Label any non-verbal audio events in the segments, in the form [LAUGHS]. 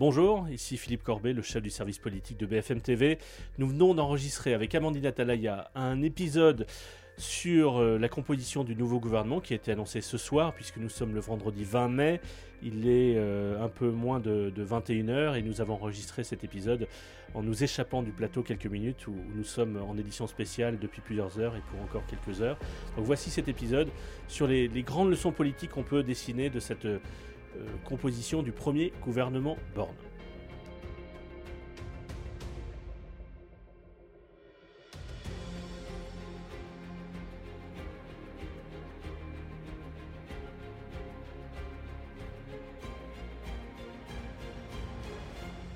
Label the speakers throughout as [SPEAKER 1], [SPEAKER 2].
[SPEAKER 1] Bonjour, ici Philippe Corbet, le chef du service politique de BFM TV. Nous venons d'enregistrer avec Amandine Atalaya un épisode sur euh, la composition du nouveau gouvernement qui a été annoncé ce soir, puisque nous sommes le vendredi 20 mai. Il est euh, un peu moins de, 21h et nous avons enregistré cet épisode en nous échappant du plateau quelques minutes où, nous sommes en édition spéciale depuis plusieurs heures et pour encore quelques heures. Donc voici cet épisode sur les, grandes leçons politiques qu'on peut dessiner de cette composition du premier gouvernement Borne.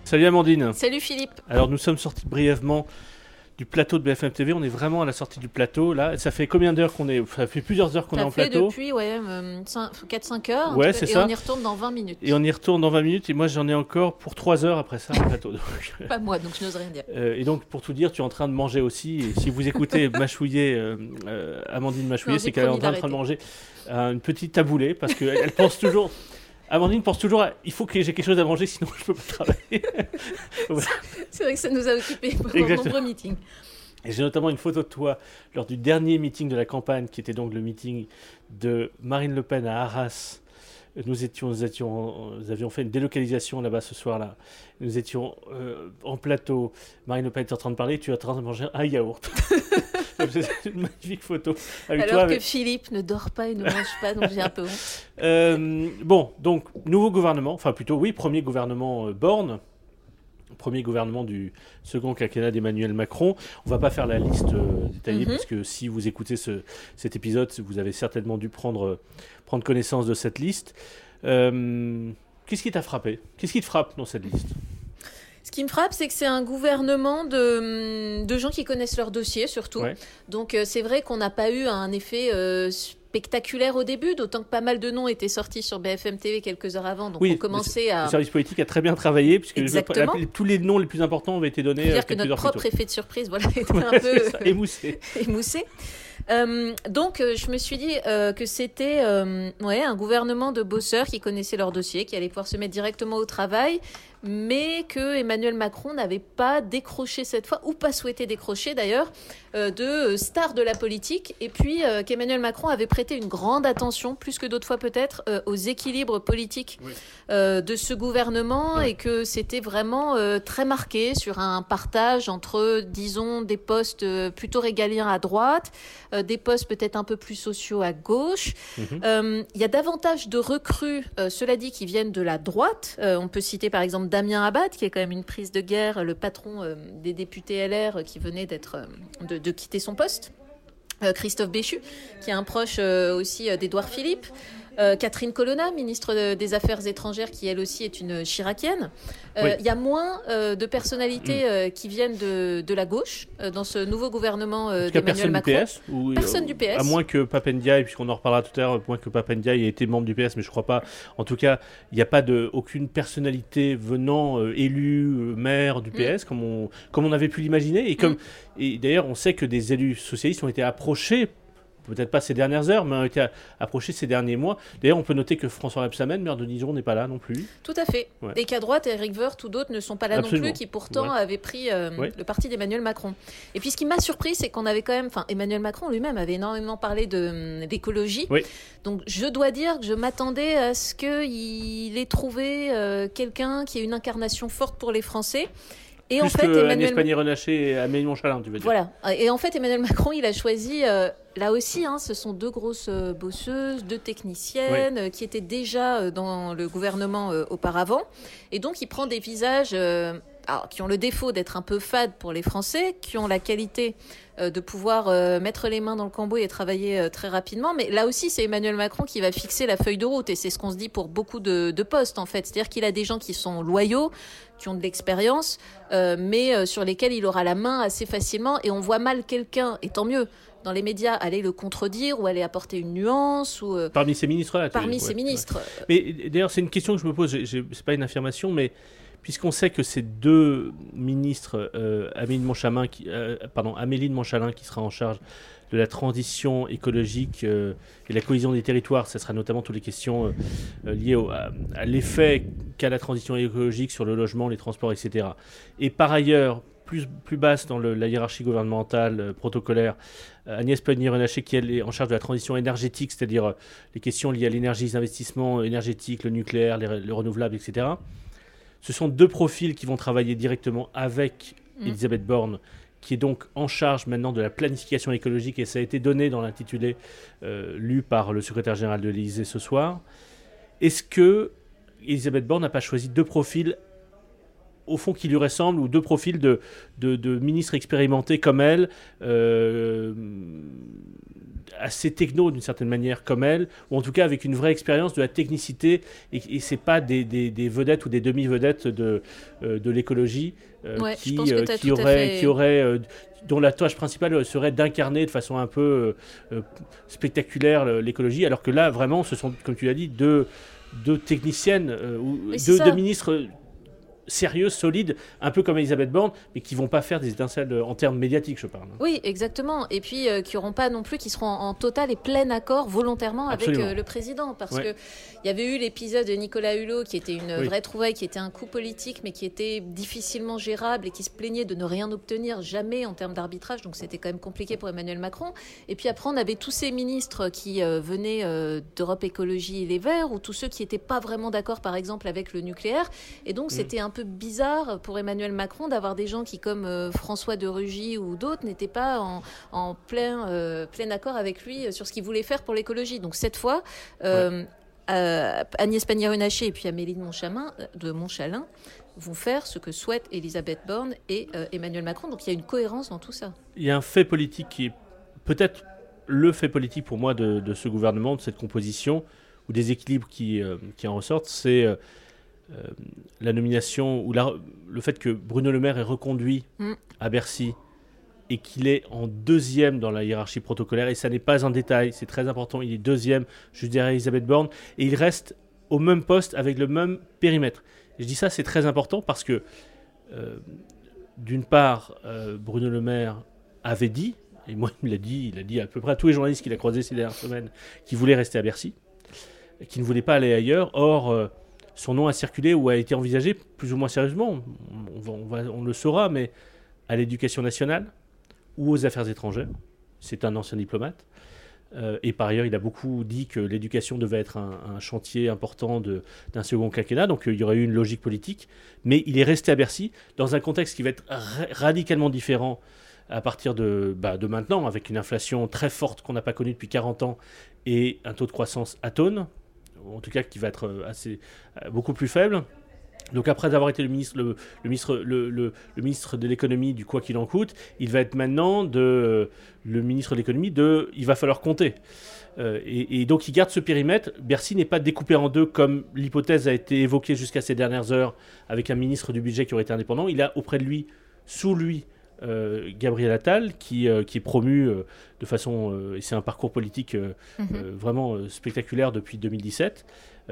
[SPEAKER 1] Salut Amandine.
[SPEAKER 2] Salut Philippe.
[SPEAKER 1] Alors nous sommes sortis brièvement du plateau de BFM TV. On est vraiment à la sortie du plateau. Là, ça fait combien d'heures qu'on est Ça fait plusieurs heures qu'on est en
[SPEAKER 2] fait
[SPEAKER 1] plateau.
[SPEAKER 2] depuis ouais, 4-5 heures.
[SPEAKER 1] Ouais, c'est
[SPEAKER 2] ça. Et on y retourne dans 20 minutes.
[SPEAKER 1] Et on y retourne dans 20 minutes. Et moi, j'en ai encore pour 3 heures après ça, en plateau. [LAUGHS]
[SPEAKER 2] Pas moi, donc je n'ose rien dire.
[SPEAKER 1] Euh, et donc, pour tout dire, tu es en train de manger aussi. Et si vous écoutez [LAUGHS] Machouiller, euh, euh, Amandine Machouiller, c'est qu'elle est en train, de manger une petite taboulée parce qu'elle pense toujours. Amandine pense toujours à, il faut que j'ai quelque chose à manger, sinon je peux pas travailler. [LAUGHS]
[SPEAKER 2] C'est vrai que ça nous a occupé pendant de nombreux meetings.
[SPEAKER 1] Et j'ai notamment une photo de toi lors du dernier meeting de la campagne, qui était donc le meeting de Marine Le Pen à Arras. Nous étions, nous étions, nous avions fait une délocalisation là-bas ce soir-là. Nous étions euh, en plateau. Marine Le Pen était en train de parler. Tu es en train de manger un yaourt. [LAUGHS] [LAUGHS] C'est une magnifique photo.
[SPEAKER 2] Alors que Philippe ne dort pas et ne mange pas, donc j'ai un peu honte. [LAUGHS]
[SPEAKER 1] Euh, bon, donc nouveau gouvernement, enfin plutôt oui, premier gouvernement euh, Borne premier gouvernement du second quinquennat d'Emmanuel Macron. On va pas faire la liste euh, détaillée, mhm. puisque si vous écoutez ce, cet épisode, vous avez certainement dû prendre, prendre connaissance de cette liste. Euh, qu'est-ce qui t'a frappé? Qu'est-ce qui te frappe dans cette liste?
[SPEAKER 2] Ce qui me frappe, c'est que c'est un gouvernement de, de, gens qui connaissent leur dossier, surtout. Donc, euh, c'est vrai qu'on n'a pas eu un effet spectaculaire au début, d'autant que pas mal de noms étaient sortis sur BFM TV quelques heures avant. Donc on commençait à.
[SPEAKER 1] Le service politique a très bien travaillé, puisque tous les noms les plus importants avaient été donnés.
[SPEAKER 2] dire que notre propre effet de surprise voilà, [LAUGHS] était un peu
[SPEAKER 1] émoussé. [LAUGHS]
[SPEAKER 2] émoussé. Euh, donc, euh, je me suis dit euh, que c'était ouais, un gouvernement de bosseurs qui connaissaient leur dossier, qui allait pouvoir se mettre directement au travail, mais que Emmanuel Macron n'avait pas décroché cette fois, ou pas souhaité décrocher d'ailleurs, de star de la politique, et puis qu'Emmanuel Macron avait prêté une grande attention, plus que d'autres fois peut-être, aux équilibres politiques de ce gouvernement, et que c'était vraiment très marqué sur un partage entre, disons, des postes plutôt régaliens à droite, euh, des postes peut-être un peu plus sociaux à gauche. Mhm. Euh, il y a davantage de recrues, euh, cela dit, qui viennent de la droite. on peut citer par exemple Damien Abad, qui est quand même une prise de guerre, le patron des députés LR qui venait d'être de, de, quitter son poste. Christophe Béchu, qui est un proche aussi d'Édouard Philippe. Euh, Catherine Colonna, ministre des Affaires étrangères, qui elle aussi est une chiracienne. Euh, il y a moins euh, de personnalités mm. qui viennent de, de la gauche dans ce nouveau gouvernement d'Emmanuel Macron.
[SPEAKER 1] Du PS,
[SPEAKER 2] ou, personne du PS.
[SPEAKER 1] À moins que Papendiaï, puisqu'on en reparlera tout à l'heure, à moins que Papendiaï ait été membre du PS, mais je crois pas. En tout cas, il n'y a pas de, aucune personnalité venant élue maire du PS, mm. comme, on, comme on avait pu l'imaginer. Et, comme, mm. et d'ailleurs, on sait que des élus socialistes ont été approchés peut-être pas ces dernières heures, mais ont été approchés ces derniers mois. D'ailleurs, on peut noter que François Rebsamen, maire de Dijon, n'est pas là non plus.
[SPEAKER 2] Tout à fait. Et qu'à droite, Eric Woerth ou d'autres ne sont pas là non plus, qui pourtant avaient pris euh, le parti d'Emmanuel Macron. Et puis ce qui m'a surpris, c'est qu'on avait quand même, enfin Emmanuel Macron lui-même avait énormément parlé hum, d'écologie. Donc je dois dire que je m'attendais à ce qu'il ait trouvé euh, quelqu'un qui ait une incarnation forte pour les Français.
[SPEAKER 1] Et en fait, Emmanuel... Agnès Pannier-Runacher et Amélie Montchalin, tu veux dire.
[SPEAKER 2] Voilà. Et en fait, Emmanuel Macron, il a choisi, euh, là aussi, hein, ce sont deux grosses euh, bosseuses, deux techniciennes, euh, qui étaient déjà dans le gouvernement auparavant. Et donc, il prend des visages qui ont le défaut d'être un peu fades pour les Français, qui ont la qualité de pouvoir mettre les mains dans le cambouis et travailler très rapidement. Mais là aussi, c'est Emmanuel Macron qui va fixer la feuille de route. Et c'est ce qu'on se dit pour beaucoup de, de postes, en fait. C'est-à-dire qu'il a des gens qui sont loyaux, qui ont de l'expérience, euh, mais euh, sur lesquels il aura la main assez facilement. Et on voit mal quelqu'un, et tant mieux, dans les médias, aller le contredire ou aller apporter une nuance. Ou, euh,
[SPEAKER 1] parmi ces ministres-là.
[SPEAKER 2] Parmi ces ministres.
[SPEAKER 1] Mais d'ailleurs, c'est une question que je me pose, c'est pas une affirmation, mais puisqu'on sait que ces deux ministres, Amélie, de qui, pardon, Amélie de Montchalin, qui sera en charge de la transition écologique et la cohésion des territoires, ce sera notamment toutes les questions liées à l'effet qu'à la transition écologique sur le logement, les transports, etc. Et par ailleurs, plus, basse dans la hiérarchie gouvernementale euh, protocolaire, euh, Agnès Pannier-Runacher, qui est en charge de la transition énergétique, c'est-à-dire euh, les questions liées à l'énergie, les investissements énergétiques, le nucléaire, les, renouvelables, etc. Ce sont deux profils qui vont travailler directement avec mmh. Elisabeth Borne, qui est donc en charge maintenant de la planification écologique, et ça a été donné dans l'intitulé lu par le secrétaire général de l'Élysée ce soir. Est-ce que Elisabeth Borne n'a pas choisi deux profils au fond qui lui ressemblent, ou deux profils de, de, ministres expérimentés comme elle, euh, assez techno d'une certaine manière comme elle, ou en tout cas avec une vraie expérience de la technicité, et, et c'est pas des, des, vedettes ou des demi-vedettes de, euh, de l'écologie
[SPEAKER 2] euh,
[SPEAKER 1] qui, qui, aurait dont la tâche principale serait d'incarner de façon un peu spectaculaire l'écologie, alors que là, vraiment, ce sont, comme tu l'as dit, deux, deux techniciennes, ou deux, deux ministres sérieuses, solides, un peu comme Elisabeth Borne, mais qui vont pas faire des étincelles en termes médiatiques, je parle.
[SPEAKER 2] Oui, exactement. Et puis euh, qui auront pas non plus, qui seront en, total et plein accord volontairement avec euh, le président, parce qu'il que il y avait eu l'épisode de Nicolas Hulot qui était une vraie trouvaille, qui était un coup politique, mais qui était difficilement gérable et qui se plaignait de ne rien obtenir jamais en termes d'arbitrage. Donc c'était quand même compliqué pour Emmanuel Macron. Et puis après, on avait tous ces ministres qui euh, venaient d'Europe Écologie et Les Verts, ou tous ceux qui n'étaient pas vraiment d'accord, par exemple, avec le nucléaire. Et donc mm. c'était un peu bizarre pour Emmanuel Macron d'avoir des gens qui, comme euh, François de Rugy ou d'autres, n'étaient pas en, plein, euh, plein accord avec lui sur ce qu'il voulait faire pour l'écologie. Donc cette fois, euh, Agnès Pannier-Runacher et puis Amélie de Montchalin, de Montchalin vont faire ce que souhaitent Elisabeth Borne et Emmanuel Macron. Donc il y a une cohérence dans tout ça.
[SPEAKER 1] Il y a un fait politique qui est peut-être le fait politique pour moi de, ce gouvernement, de cette composition, ou des équilibres qui, qui en ressortent, c'est euh, la nomination ou le fait que Bruno Le Maire est reconduit mm. à Bercy et qu'il est en deuxième dans la hiérarchie protocolaire, et ça n'est pas un détail, c'est très important, il est deuxième juste derrière Elisabeth Borne, et il reste au même poste avec le même périmètre. je dis ça, c'est très important parce que, euh, d'une part, euh, Bruno Le Maire avait dit, et moi il me l'a dit, il a dit à peu près à tous les journalistes qu'il a croisés ces dernières semaines, qu'il voulait rester à Bercy, qu'il ne voulait pas aller ailleurs. Or, son nom a circulé ou a été envisagé plus ou moins sérieusement, on, le saura, mais à l'éducation nationale ou aux affaires étrangères. C'est un ancien diplomate. Euh, et par ailleurs, il a beaucoup dit que l'éducation devait être un, chantier important d'un second quinquennat, donc euh, il y aurait eu une logique politique. Mais il est resté à Bercy dans un contexte qui va être radicalement différent à partir de, bah, de maintenant, avec une inflation très forte qu'on n'a pas connue depuis 40 ans et un taux de croissance atone, en tout cas qui va être euh, assez, euh, beaucoup plus faible. Donc après avoir été le ministre, le, ministre, le, ministre de l'économie du quoi qu'il en coûte, il va être maintenant euh, le ministre de l'économie de il va falloir compter. et, donc il garde ce périmètre. Bercy n'est pas découpé en deux comme l'hypothèse a été évoquée jusqu'à ces dernières heures avec un ministre du budget qui aurait été indépendant. Il a auprès de lui, sous lui, euh, Gabriel Attal, qui, euh, qui est promu euh, de façon, et c'est un parcours politique mhm. vraiment spectaculaire depuis 2017.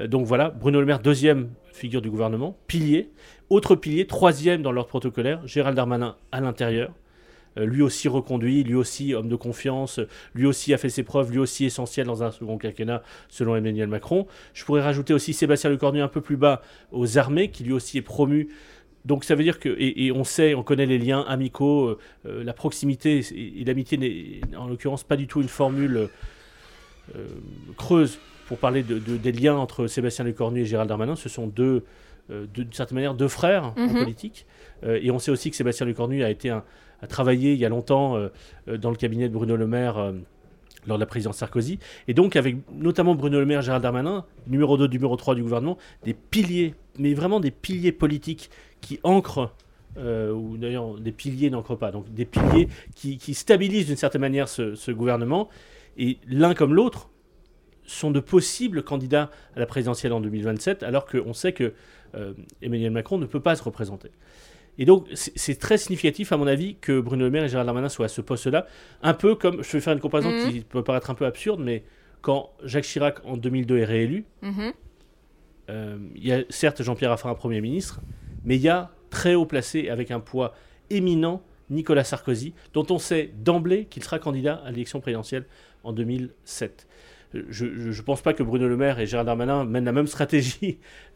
[SPEAKER 1] donc voilà, Bruno Le Maire, deuxième figure du gouvernement, pilier. Autre pilier, troisième dans l'ordre protocolaire, Gérald Darmanin à l'intérieur. lui aussi reconduit, lui aussi homme de confiance, lui aussi a fait ses preuves, lui aussi essentiel dans un second quinquennat selon Emmanuel Macron. Je pourrais rajouter aussi Sébastien Lecornu un peu plus bas aux armées, qui lui aussi est promu donc ça veut dire que, et, on sait, on connaît les liens amicaux, euh, euh, la proximité et, l'amitié n'est en l'occurrence pas du tout une formule euh, creuse pour parler de, des liens entre Sébastien Lecornu et Gérald Darmanin. Ce sont deux, d'une certaine manière, deux frères en mhm. politique. et on sait aussi que Sébastien Lecornu a été un, a travaillé il y a longtemps dans le cabinet de Bruno Le Maire lors de la présidence Sarkozy. Et donc, avec notamment Bruno Le Maire, Gérald Darmanin, numéro 2, numéro 3 du gouvernement, des piliers, mais vraiment des piliers politiques qui ancrent, euh, ou d'ailleurs des piliers n'ancrent pas, donc des piliers qui, stabilisent d'une certaine manière ce, gouvernement. Et l'un comme l'autre sont de possibles candidats à la présidentielle en 2027, alors qu'on sait que euh, Emmanuel Macron ne peut pas se représenter. Et donc, c'est très significatif, à mon avis, que Bruno Le Maire et Gérald Darmanin soient à ce poste-là. Un peu comme, je vais faire une comparaison mhm. qui peut paraître un peu absurde, mais quand Jacques Chirac, en 2002, est réélu, mhm. euh, il y a certes Jean-Pierre Raffarin, Premier ministre, mais il y a très haut placé, avec un poids éminent, Nicolas Sarkozy, dont on sait d'emblée qu'il sera candidat à l'élection présidentielle en 2007. je ne pense pas que Bruno Le Maire et Gérald Darmanin mènent la même stratégie [LAUGHS]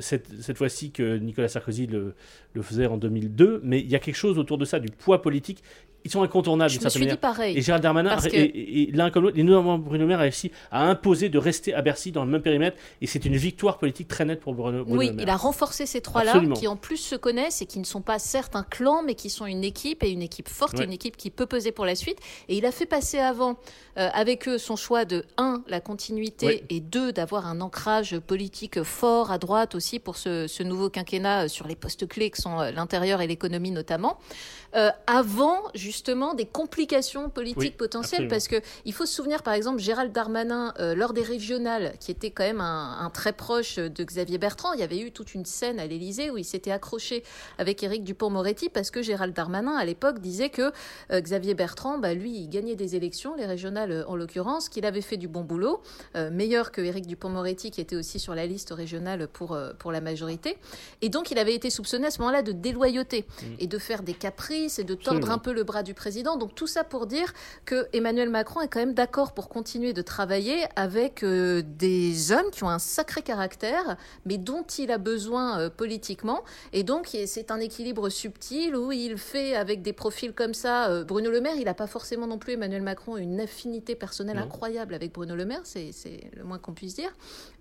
[SPEAKER 1] cette, cette fois-ci que Nicolas Sarkozy le, le faisait en 2002, mais il y a quelque chose autour de ça, du poids politique ils sont incontournables
[SPEAKER 2] je me suis dit pareil.
[SPEAKER 1] Et Gérald Darmanin, et, l'un comme l'autre, et notamment Bruno Maire a réussi à imposer de rester à Bercy dans le même périmètre, et c'est une victoire politique très nette pour Bruno, Bruno
[SPEAKER 2] oui,
[SPEAKER 1] Maire.
[SPEAKER 2] il a renforcé ces trois-là, qui en plus se connaissent et qui ne sont pas certes un clan, mais qui sont une équipe, et une équipe forte, et une équipe qui peut peser pour la suite. Et il a fait passer avant, euh, avec eux, son choix de, un, la continuité, et deux, d'avoir un ancrage politique fort à droite aussi pour ce, ce nouveau quinquennat euh, sur les postes clés que sont euh, l'intérieur et l'économie notamment. Euh, avant justement des complications politiques potentielles. Parce que il faut se souvenir, par exemple, Gérald Darmanin, euh, lors des régionales, qui était quand même un, très proche de Xavier Bertrand, il y avait eu toute une scène à l'Élysée où il s'était accroché avec Éric Dupont-Moretti parce que Gérald Darmanin, à l'époque, disait que euh, Xavier Bertrand, bah, lui, il gagnait des élections, les régionales en l'occurrence, qu'il avait fait du bon boulot, meilleur que Éric Dupont-Moretti, qui était aussi sur la liste régionale pour, pour la majorité. Et donc, il avait été soupçonné à ce moment-là de déloyauté mmh. et de faire des caprices c'est de tordre un peu le bras du président. Donc tout ça pour dire que Emmanuel Macron est quand même d'accord pour continuer de travailler avec euh, des hommes qui ont un sacré caractère, mais dont il a besoin euh, politiquement. Et donc c'est un équilibre subtil où il fait avec des profils comme ça. Euh, Bruno Le Maire, il n'a pas forcément non plus Emmanuel Macron une affinité personnelle incroyable avec Bruno Le Maire, c'est le moins qu'on puisse dire.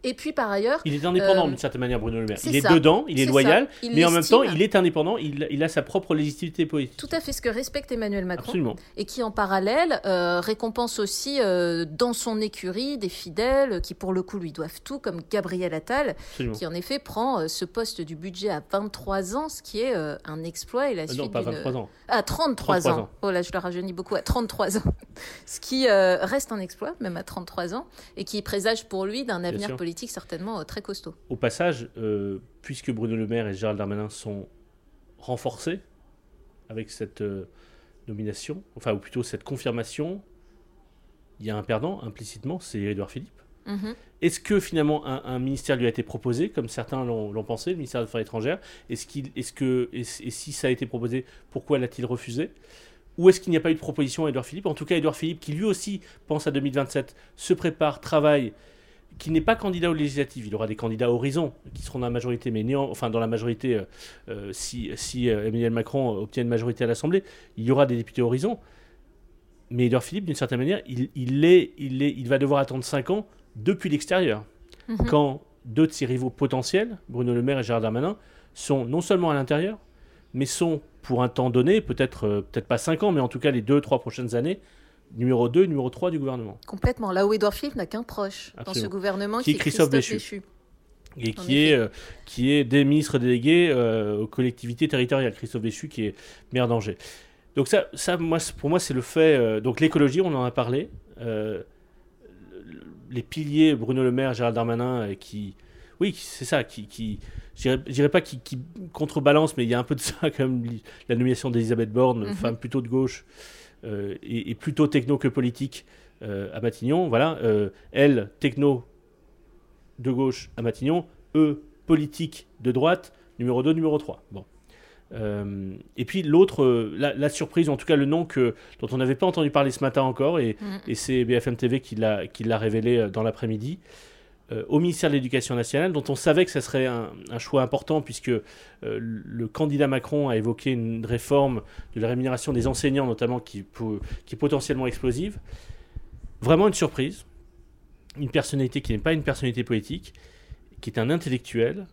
[SPEAKER 2] Et puis par ailleurs,
[SPEAKER 1] il est indépendant d'une certaine manière, Bruno Le Maire. Il est dedans, il est, loyal, mais en même temps, il est indépendant. Il, il a sa propre légitimité politique.
[SPEAKER 2] Tout à fait ce que respecte Emmanuel Macron. Et qui, en parallèle, euh, récompense aussi euh, dans son écurie des fidèles qui, pour le coup, lui doivent tout, comme Gabriel Attal, qui, en effet, prend euh, ce poste du budget à 23 ans, ce qui est un exploit et la suite.
[SPEAKER 1] Non, pas 23 ans.
[SPEAKER 2] À 33, ans. Oh là, je le rajeunis beaucoup, à 33 ans. [LAUGHS] ce qui reste un exploit, même à 33 ans, et qui présage pour lui d'un avenir politique certainement très costaud.
[SPEAKER 1] Au passage, puisque Bruno Le Maire et Gérald Darmanin sont renforcés avec cette euh, nomination, enfin, ou plutôt cette confirmation, il y a un perdant implicitement, c'est Édouard Philippe. Mhm. Est-ce que finalement un, ministère lui a été proposé, comme certains l'ont pensé, le ministère des Affaires étrangères? Est-ce qu'il, est-ce que, et, si ça a été proposé, pourquoi l'a-t-il refusé? Ou est-ce qu'il n'y a pas eu de proposition à Édouard Philippe? En tout cas, Édouard Philippe, qui lui aussi pense à 2027, se prépare, travaille, qui n'est pas candidat aux législatives. Il aura des candidats horizon qui seront dans la majorité, mais enfin dans la majorité, euh, euh, si, si euh, Emmanuel Macron obtient une majorité à l'Assemblée, il y aura des députés horizon. Mais Edouard Philippe, d'une certaine manière, il, il, est, il, est, il va devoir attendre 5 ans depuis l'extérieur. Mhm. Quand deux de ses rivaux potentiels, Bruno Le Maire et Gérard Darmanin, sont non seulement à l'intérieur, mais sont pour un temps donné, peut-être peut-être pas 5 ans, mais en tout cas les 2-3 prochaines années, numéro 2 numéro 3 du gouvernement.
[SPEAKER 2] Complètement. Là où Edouard Philippe n'a qu'un proche dans ce gouvernement, qui, est Christophe, Béchu.
[SPEAKER 1] Et qui est, euh, qui est des ministres délégués euh, aux collectivités territoriales. Christophe Béchu, qui est maire d'Angers. Donc ça, ça moi, pour moi, c'est le fait... Euh, donc l'écologie, on en a parlé. les piliers, Bruno Le Maire, Gérald Darmanin, qui... Oui, c'est ça, qui... qui je dirais pas qui, qui, contrebalance, mais il y a un peu de ça, [LAUGHS] comme la nomination d'Elisabeth Borne, mhm. femme plutôt de gauche, euh, et, plutôt techno que politique euh, à Matignon. Voilà, euh, elle, techno de gauche à Matignon, eux, politique de droite, numéro 2, numéro 3. Bon. et puis l'autre, la, surprise, en tout cas le nom que, dont on n'avait pas entendu parler ce matin encore, et, mm. et c'est BFM TV qui l'a révélé dans l'après-midi, euh, au ministère de l'Éducation nationale, dont on savait que ce serait un, choix important, puisque euh, le candidat Macron a évoqué une réforme de la rémunération des enseignants, notamment, qui, est potentiellement explosive. Vraiment une surprise. Une personnalité qui n'est pas une personnalité politique, qui est un intellectuel,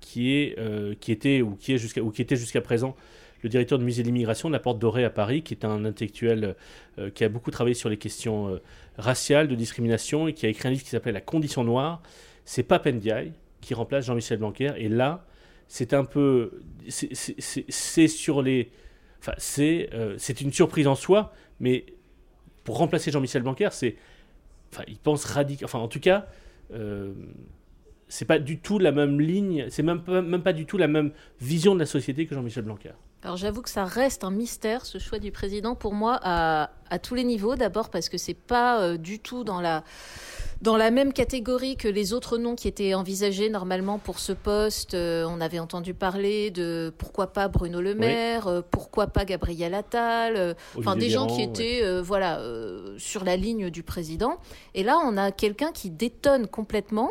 [SPEAKER 1] qui, est, euh, qui était ou qui, est ou qui était jusqu'à présent le directeur du musée de l'immigration de la Porte Dorée à Paris, qui est un intellectuel euh, qui a beaucoup travaillé sur les questions euh, raciales, de discrimination, et qui a écrit un livre qui s'appelle La condition noire. C'est Pape Ndiaye qui remplace Jean-Michel Blanquer. Et là, c'est un peu. C'est sur les. Enfin, c'est euh, c'est une surprise en soi, mais pour remplacer Jean-Michel Blanquer, c'est. Enfin, il pense radical. Enfin, en tout cas c'est pas du tout la même ligne, c'est même pas, même pas du tout la même vision de la société que Jean-Michel Blanquer.
[SPEAKER 2] Alors j'avoue que ça reste un mystère ce choix du président pour moi à, à tous les niveaux. D'abord parce que c'est pas euh, du tout dans la Dans la même catégorie que les autres noms qui étaient envisagés normalement pour ce poste, euh, on avait entendu parler de pourquoi pas Bruno Le Maire, euh, pourquoi pas Gabriel Attal, enfin des gens qui étaient voilà sur la ligne du président. Et là, on a quelqu'un qui détonne complètement,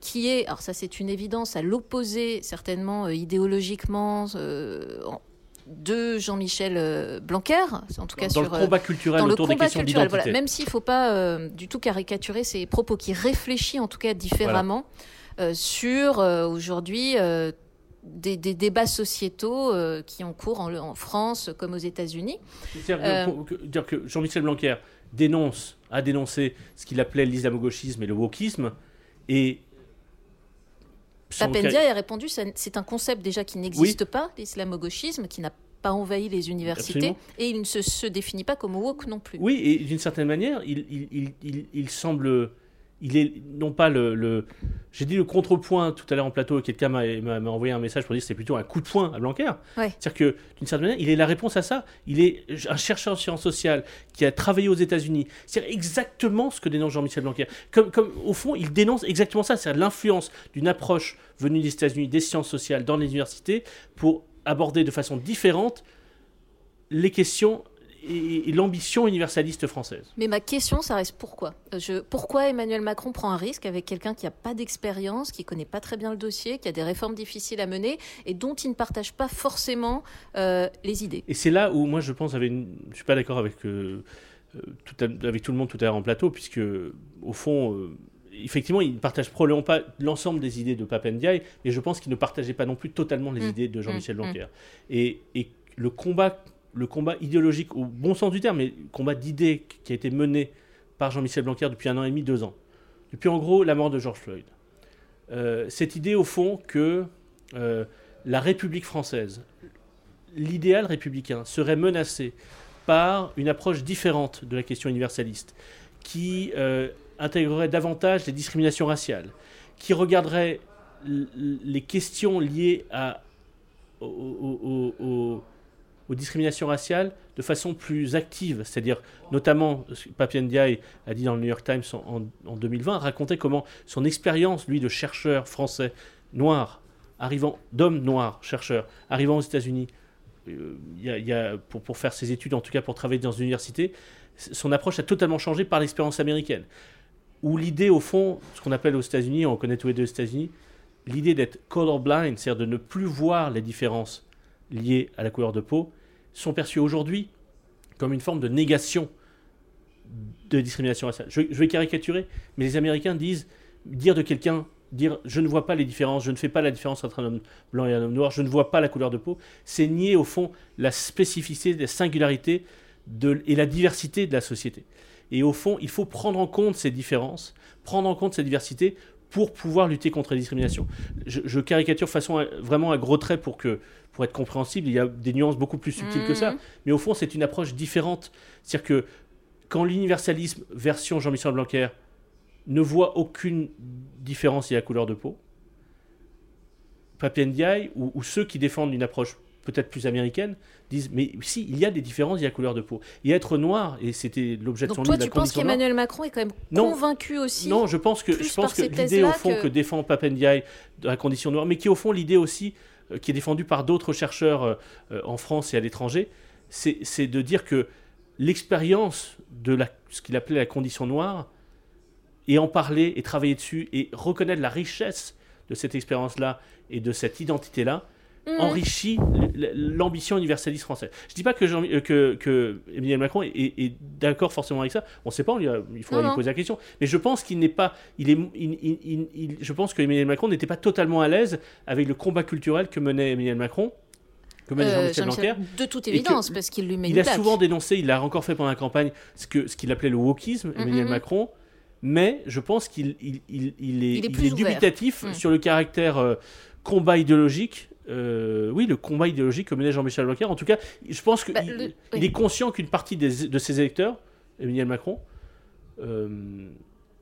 [SPEAKER 2] qui est, alors ça c'est une évidence, à l'opposé certainement idéologiquement de Jean-Michel euh, Blanquer, en tout cas
[SPEAKER 1] dans
[SPEAKER 2] sur
[SPEAKER 1] le combat culturel
[SPEAKER 2] dans
[SPEAKER 1] autour
[SPEAKER 2] le combat
[SPEAKER 1] des questions
[SPEAKER 2] culturel, voilà, même s'il ne faut pas euh, du tout caricaturer ses propos, qui réfléchit en tout cas différemment euh, sur aujourd'hui des, des, débats sociétaux qui ont cours en, en, France comme aux États-Unis.
[SPEAKER 1] C'est-à-dire que Jean-Michel Blanquer dénonce, a dénoncé ce qu'il appelait l'islamo-gauchisme et le wokisme, et
[SPEAKER 2] Papendia a répondu c'est un concept déjà qui n'existe pas, l'islamo-gauchisme, qui n'a pas envahi les universités et il ne se, définit pas comme woke non plus.
[SPEAKER 1] Oui, et d'une certaine manière, il, il, il, il, semble il est non pas le. J'ai dit le contrepoint tout à l'heure en plateau, quelqu'un m'a envoyé un message pour dire que c'était plutôt un coup de poing à Blanquer. C'est-à-dire que, d'une certaine manière, il est la réponse à ça. Il est un chercheur en sciences sociales qui a travaillé aux États-Unis. C'est exactement ce que dénonce Jean-Michel Blanquer. Comme, comme, au fond, il dénonce exactement ça. C'est l'influence d'une approche venue des États-Unis des sciences sociales dans les universités pour aborder de façon différente les questions et, l'ambition universaliste française.
[SPEAKER 2] Mais ma question, ça reste pourquoi euh, je, Pourquoi Emmanuel Macron prend un risque avec quelqu'un qui n'a pas d'expérience, qui connaît pas très bien le dossier, qui a des réformes difficiles à mener et dont il ne partage pas forcément euh, les idées?
[SPEAKER 1] Et c'est là où moi je pense, avec une... je suis pas d'accord avec, euh, tout avec tout le monde tout à l'heure en plateau, puisque au fond effectivement, il ne partage probablement pas l'ensemble des idées de Papendiaï, mais je pense qu'il ne partageait pas non plus totalement les mmh. idées de Jean-Michel mmh. Blanquer. Et, et, le combat le combat idéologique, au bon sens du terme, mais combat d'idées qui a été mené par Jean-Michel Blanquer depuis un an et demi, deux ans. Depuis en gros la mort de George Floyd. Euh, cette idée au fond que euh, la République française, l'idéal républicain, serait menacé par une approche différente de la question universaliste, qui euh, intégrerait davantage les discriminations raciales, qui regarderait les questions liées à, au, aux discriminations raciales de façon plus active. C'est-à-dire, notamment, Papien Ndiaye a dit dans le New York Times en, 2020, racontait comment son expérience, lui, de chercheur français noir, arrivant, d'homme noir, chercheur, arrivant aux États-Unis, euh, pour, pour, faire ses études, en tout cas pour travailler dans une université, son approche a totalement changé par l'expérience américaine. Où l'idée, au fond, ce qu'on appelle aux États-Unis, on connaît tous les deux aux États-Unis, l'idée d'être colorblind, c'est-à-dire de ne plus voir les différences liées à la couleur de peau sont perçues aujourd'hui comme une forme de négation de discrimination raciale. Je, vais caricaturer, mais les Américains disent dire de quelqu'un dire je ne vois pas les différences, je ne fais pas la différence entre un homme blanc et un homme noir, je ne vois pas la couleur de peau, c'est nier au fond la spécificité, la singularité et la diversité de la société. Et au fond, il faut prendre en compte ces différences, prendre en compte cette diversité pour pouvoir lutter contre la discrimination. Je, caricature façon vraiment à gros traits pour que pour être compréhensible, il y a des nuances beaucoup plus subtiles que ça. Mhm. Mais au fond, c'est une approche différente. C'est-à-dire que quand l'universalisme version Jean-Michel Blanquer ne voit aucune différence a la couleur de peau, Papiendiaï ou, ou ceux qui défendent une approche peut-être plus américaines, disent mais si, il y a des différences, il y a couleur de peau. Et être noir, et c'était l'objet de son
[SPEAKER 2] livre.
[SPEAKER 1] Donc
[SPEAKER 2] toi, tu penses qu'Emmanuel Macron est quand même convaincu aussi
[SPEAKER 1] Non, je pense que, je pense que l'idée au fond que, défend Papendiaï de la condition noire, mais qui au fond l'idée aussi euh, qui est défendue par d'autres chercheurs euh, euh, en France et à l'étranger, c'est de dire que l'expérience de la, ce qu'il appelait la condition noire, et en parler et travailler dessus et reconnaître la richesse de cette expérience-là et de cette identité-là. Enrichit l'ambition universaliste française. Je dis pas que, Jean, euh, que, que, Emmanuel Macron est, d'accord forcément avec ça. On ne sait pas, il faudra lui poser la question. Mais je pense qu'il n'est pas, il est, il, je pense que Emmanuel Macron n'était pas totalement à l'aise avec le combat culturel que menait Emmanuel Macron.
[SPEAKER 2] Que menait Jean-Michel Blanquer. De toute évidence, parce qu'il lui met
[SPEAKER 1] Il a souvent dénoncé, il l'a encore fait pendant la campagne, ce qu'il ce qu'il appelait le wokisme, mm, Emmanuel mm, Macron mais je pense qu'il il, il, est, est, dubitatif sur le caractère euh, combat idéologique euh, oui, le combat idéologique que menait Jean-Michel Blanquer. En tout cas, je pense qu'il bah, est conscient qu'une partie de ses électeurs, Emmanuel Macron, euh,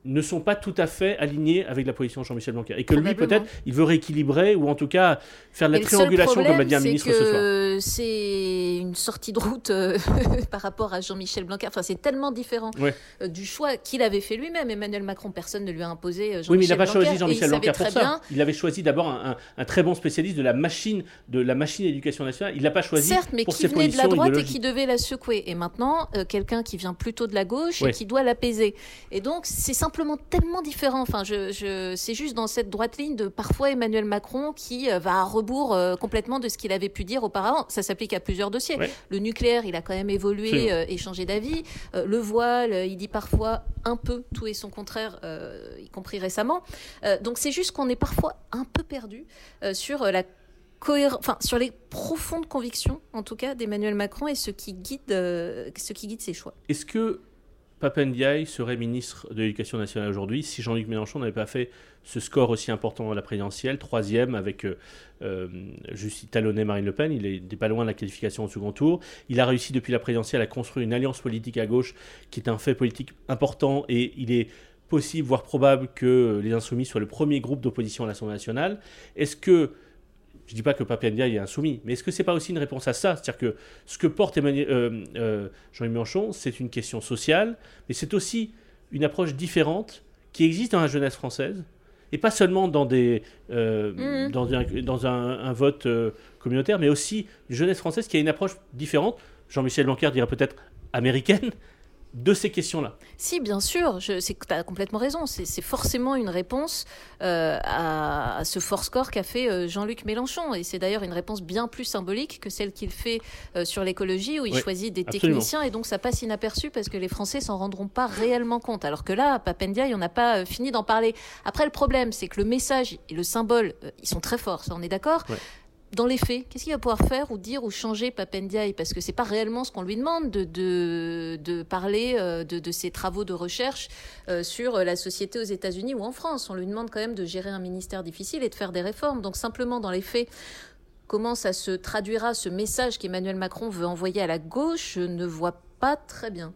[SPEAKER 1] ne sont pas tout à fait alignés avec la position de Jean-Michel Blanquer. Et que lui, peut-être, il veut rééquilibrer ou en tout cas faire de la triangulation, comme a dit un ministre ce soir.
[SPEAKER 2] C'est une sortie de route euh, [LAUGHS] par rapport à Jean-Michel Blanquer. Enfin, c'est tellement différent euh, du choix qu'il avait fait lui-même. Emmanuel Macron, personne ne lui a imposé Jean-Michel euh, Blanquer. Oui, mais il n'a pas choisi
[SPEAKER 1] Jean-Michel Blanquer pour ça. Il avait choisi d'abord un, très bon spécialiste de la machine, de la machine éducation nationale. Il l'a pas choisi
[SPEAKER 2] Certes, mais qui venait de la droite et qui devait la secouer. Et maintenant, quelqu'un qui vient plutôt de la gauche et qui doit l'apaiser. Et donc, c'est simplement tellement différent. Enfin, je, je c'est juste dans cette droite ligne de parfois Emmanuel Macron qui euh, va à rebours euh, complètement de ce qu'il avait pu dire auparavant. Ça s'applique à plusieurs dossiers. Le nucléaire, il a quand même évolué euh, et changé d'avis. le voile, il dit parfois un peu tout et son contraire, y compris récemment. donc c'est juste qu'on est parfois un peu perdu sur la Enfin, sur les profondes convictions, en tout cas, d'Emmanuel Macron et ce qui guide, ce qui guide ses choix.
[SPEAKER 1] Est-ce que Papendiaï serait ministre de l'Éducation nationale aujourd'hui si Jean-Luc Mélenchon n'avait pas fait ce score aussi important à la présidentielle, troisième avec euh, euh juste talonné Marine Le Pen, il n'est pas loin de la qualification au second tour. Il a réussi depuis la présidentielle à construire une alliance politique à gauche qui est un fait politique important et il est possible, voire probable, que les Insoumis soient le premier groupe d'opposition à l'Assemblée nationale. Est-ce que je ne dis pas que Papendia est insoumis, mais est-ce que c'est pas aussi une réponse à ça? C'est-à-dire que ce que porte euh, euh, Jean-Yves Mélenchon, c'est une question sociale, mais c'est aussi une approche différente qui existe dans la jeunesse française, et pas seulement dans, des, euh, mmh. dans, un, dans un, vote communautaire, mais aussi une jeunesse française qui a une approche différente. Jean-Michel Blanquer dirait peut-être américaine, de ces questions-là.
[SPEAKER 2] Si, bien sûr, tu as complètement raison. C'est forcément une réponse euh, à, ce fort score qu'a fait euh, Jean-Luc Mélenchon. Et c'est d'ailleurs une réponse bien plus symbolique que celle qu'il fait euh, sur l'écologie, où il choisit des techniciens. Et donc, ça passe inaperçu parce que les Français s'en rendront pas réellement compte. Alors que là, Papendia, on n'a pas fini d'en parler. Après, le problème, c'est que le message et le symbole, ils sont très forts, ça, on est d'accord dans les faits, qu'est-ce qu'il va pouvoir faire ou dire ou changer Papendiaï? Parce que c'est pas réellement ce qu'on lui demande de, parler euh, de, ses travaux de recherche euh, sur la société aux États-Unis ou en France. On lui demande quand même de gérer un ministère difficile et de faire des réformes. Donc simplement dans les faits, comment ça se traduira ce message qu'Emmanuel Macron veut envoyer à la gauche Je ne vois pas très bien.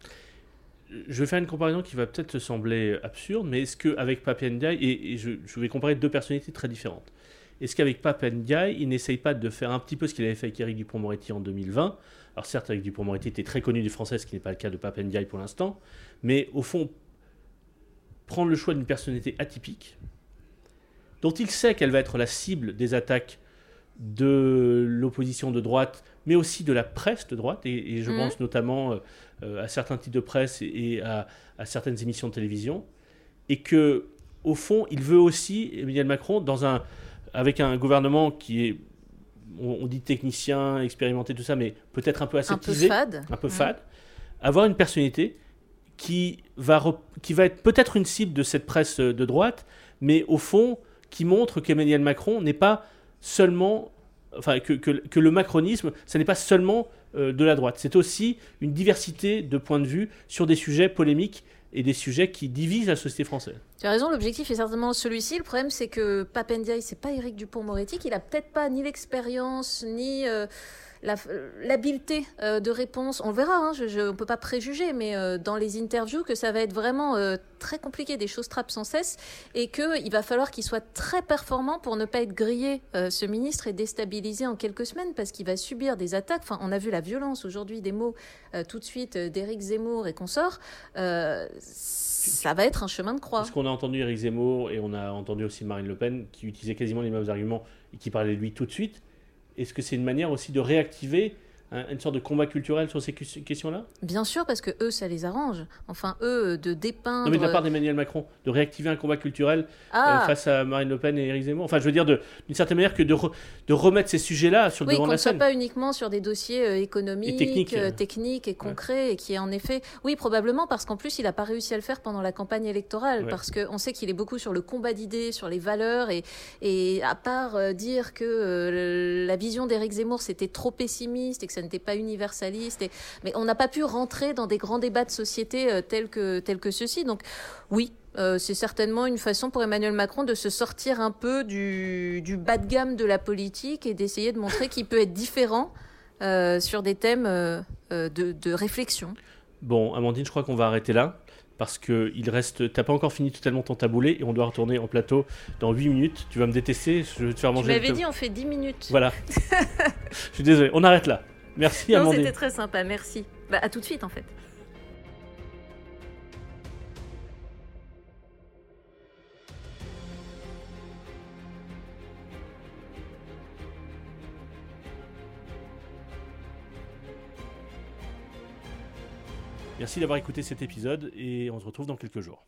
[SPEAKER 1] Je vais faire une comparaison qui va peut-être te sembler absurde, mais est-ce qu'avec Papendiaï, et, et je vais comparer deux personnalités très différentes, est-ce qu'avec Papendiaï, il n'essaye pas de faire un petit peu ce qu'il avait fait avec Eric Dupont-Moretti en 2020 Alors certes, Eric Dupont-Moretti était très connu des Français, ce qui n'est pas le cas de Papendiaï pour l'instant, mais au fond, prendre le choix d'une personnalité atypique, dont il sait qu'elle va être la cible des attaques de l'opposition de droite, mais aussi de la presse de droite, et, je mmh. pense notamment euh, à certains types de presse et, à, à, certaines émissions de télévision, et que, au fond, il veut aussi, Emmanuel Macron, dans un, avec un gouvernement qui est, on, dit technicien, expérimenté, tout ça, mais peut-être un peu aseptisé,
[SPEAKER 2] un peu fade,
[SPEAKER 1] un peu fade avoir une personnalité qui va, qui va être peut-être une cible de cette presse de droite, mais au fond, qui montre qu'Emmanuel Macron n'est pas seulement enfin que, que, le macronisme, ce n'est pas seulement euh, de la droite, c'est aussi une diversité de points de vue sur des sujets polémiques et des sujets qui divisent la société française.
[SPEAKER 2] Tu as raison, l'objectif est certainement celui-ci. Le problème, c'est que Papendiaï, c'est pas Éric Dupont-Moretti, qu'il a peut-être pas ni l'expérience, ni... Euh, l'habileté euh, de réponse, on verra, hein, je, on ne peut pas préjuger, mais euh, dans les interviews, que ça va être vraiment euh, très compliqué, des choses trappent sans cesse, et qu'il va falloir qu'il soit très performant pour ne pas être grillé, ce ministre, et déstabilisé en quelques semaines, parce qu'il va subir des attaques. Enfin, on a vu la violence aujourd'hui des mots tout de suite d'Éric Zemmour et consorts. ça va être un chemin de croix.
[SPEAKER 1] Parce qu'on a entendu Éric Zemmour et on a entendu aussi Marine Le Pen qui utilisait quasiment les mêmes arguments et qui parlait de lui tout de suite. Est-ce que c'est une manière aussi de réactiver une sorte de combat culturel sur ces questions-là?
[SPEAKER 2] Bien sûr, parce que eux, ça les arrange. Enfin, eux, de dépeindre. Non,
[SPEAKER 1] mais de la part d'Emmanuel Macron, de réactiver un combat culturel euh, ah. face à Marine Le Pen et Éric Zemmour. Enfin, je veux dire, d'une certaine manière, que de, de remettre ces sujets-là sur le devant de la scène.
[SPEAKER 2] Oui, qu'on ne soit pas uniquement sur des dossiers euh, économiques, et techniques, euh, techniques et concrets, et qui est en effet. Oui, probablement, parce qu'en plus, il n'a pas réussi à le faire pendant la campagne électorale, parce qu'on sait qu'il est beaucoup sur le combat d'idées, sur les valeurs, et, et à part dire que la vision d'Éric Zemmour, c'était trop pessimiste et que ça n'était pas universaliste. Et... Mais on n'a pas pu rentrer dans des grands débats de société euh, tels, que, tels que ceux-ci. Donc oui, euh, c'est certainement une façon pour Emmanuel Macron de se sortir un peu du, du bas de gamme de la politique et d'essayer de montrer qu'il peut être différent euh, sur des thèmes de, de, réflexion.
[SPEAKER 1] Bon, Amandine, je crois qu'on va arrêter là. parce que il reste. T'as pas encore fini totalement ton taboulé et on doit retourner en plateau dans 8 minutes. Tu vas me détester, je vais te faire
[SPEAKER 2] Tu
[SPEAKER 1] manger.
[SPEAKER 2] m'avais
[SPEAKER 1] le-
[SPEAKER 2] dit on fait 10 minutes.
[SPEAKER 1] Voilà. [LAUGHS] je suis désolé, on arrête là. Merci
[SPEAKER 2] non,
[SPEAKER 1] Amandine.
[SPEAKER 2] c'était très sympa, merci. Bah, à tout de suite en fait.
[SPEAKER 1] Merci d'avoir écouté cet épisode et on se retrouve dans quelques jours.